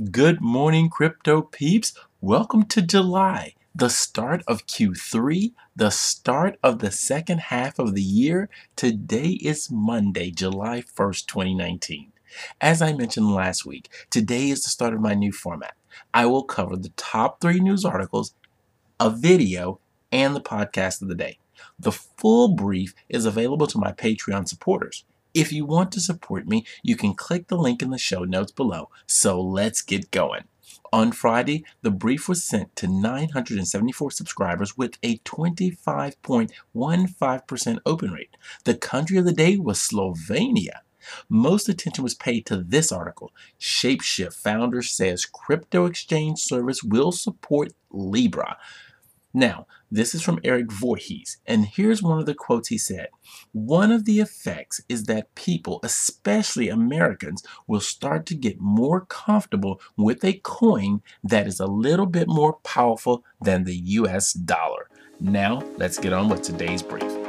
Good morning, crypto peeps. Welcome to July, the start of Q3, the start of the second half of the year. Today is Monday, July 1st, 2019. As I mentioned last week, today is the start of my new format. I will cover the top three news articles, a video, and the podcast of the day. The full brief is available to my Patreon supporters. If you want to support me, you can click the link in the show notes below. So let's get going. On Friday, the brief was sent to 974 subscribers with a 25.15% open rate. The country of the day was Slovenia. Most attention was paid to this article. Shapeshift founder says crypto exchange service will support Libra. Now, this is from Eric Voorhees, and here's one of the quotes he said. One of the effects is that people, especially Americans, will start to get more comfortable with a coin that is a little bit more powerful than the US dollar. Now, let's get on with today's brief.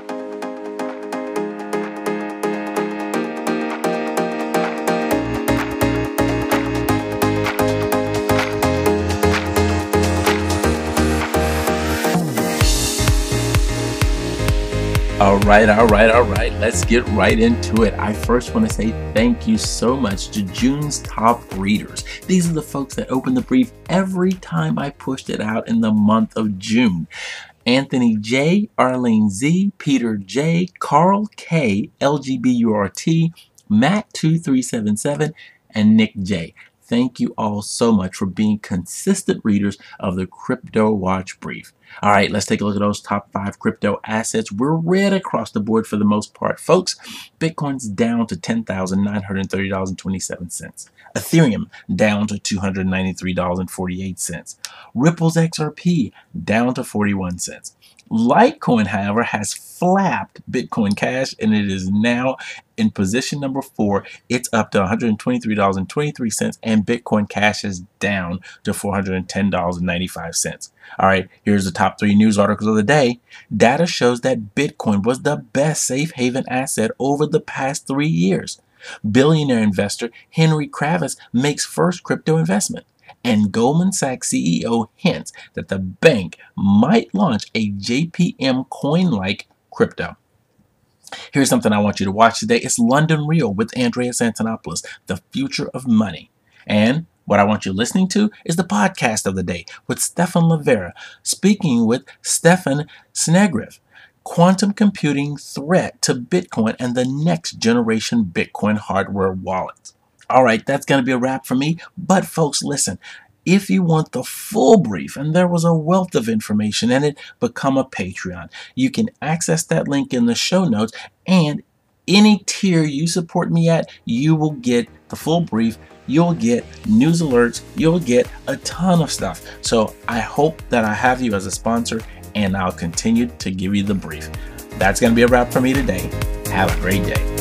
All right, all right, all right. Let's get right into it. I first want to say thank you so much to June's top readers. These are the folks that open the brief every time I pushed it out in the month of June. Anthony J, Arlene Z, Peter J, Carl K, LGBURT, Matt2377, and Nick J. Thank you all so much for being consistent readers of the Crypto Watch Brief. All right, let's take a look at those top five crypto assets. We're red across the board for the most part, folks. Bitcoin's down to $10,930.27. Ethereum down to $293.48. Ripple's XRP down to 41 cents. Litecoin, however, has flapped Bitcoin Cash and it is now in position number four. It's up to $123.23 and Bitcoin Cash is down to $410.95. All right, here's the top three news articles of the day. Data shows that Bitcoin was the best safe haven asset over the past three years. Billionaire investor Henry Kravis makes first crypto investment and Goldman Sachs CEO hints that the bank might launch a JPM coin like crypto. Here's something I want you to watch today. It's London Real with Andreas Antonopoulos, The Future of Money. And what I want you listening to is the podcast of the day with Stefan Livera, speaking with Stefan Snigirev, quantum computing threat to Bitcoin and the next generation Bitcoin hardware wallets. All right, that's going to be a wrap for me. But folks, listen, if you want the full brief, and there was a wealth of information in it, become a Patreon. You can access that link in the show notes, and any tier you support me at, you will get the full brief. You'll get news alerts. You'll get a ton of stuff. So I hope that I have you as a sponsor, and I'll continue to give you the brief. That's going to be a wrap for me today. Have a great day.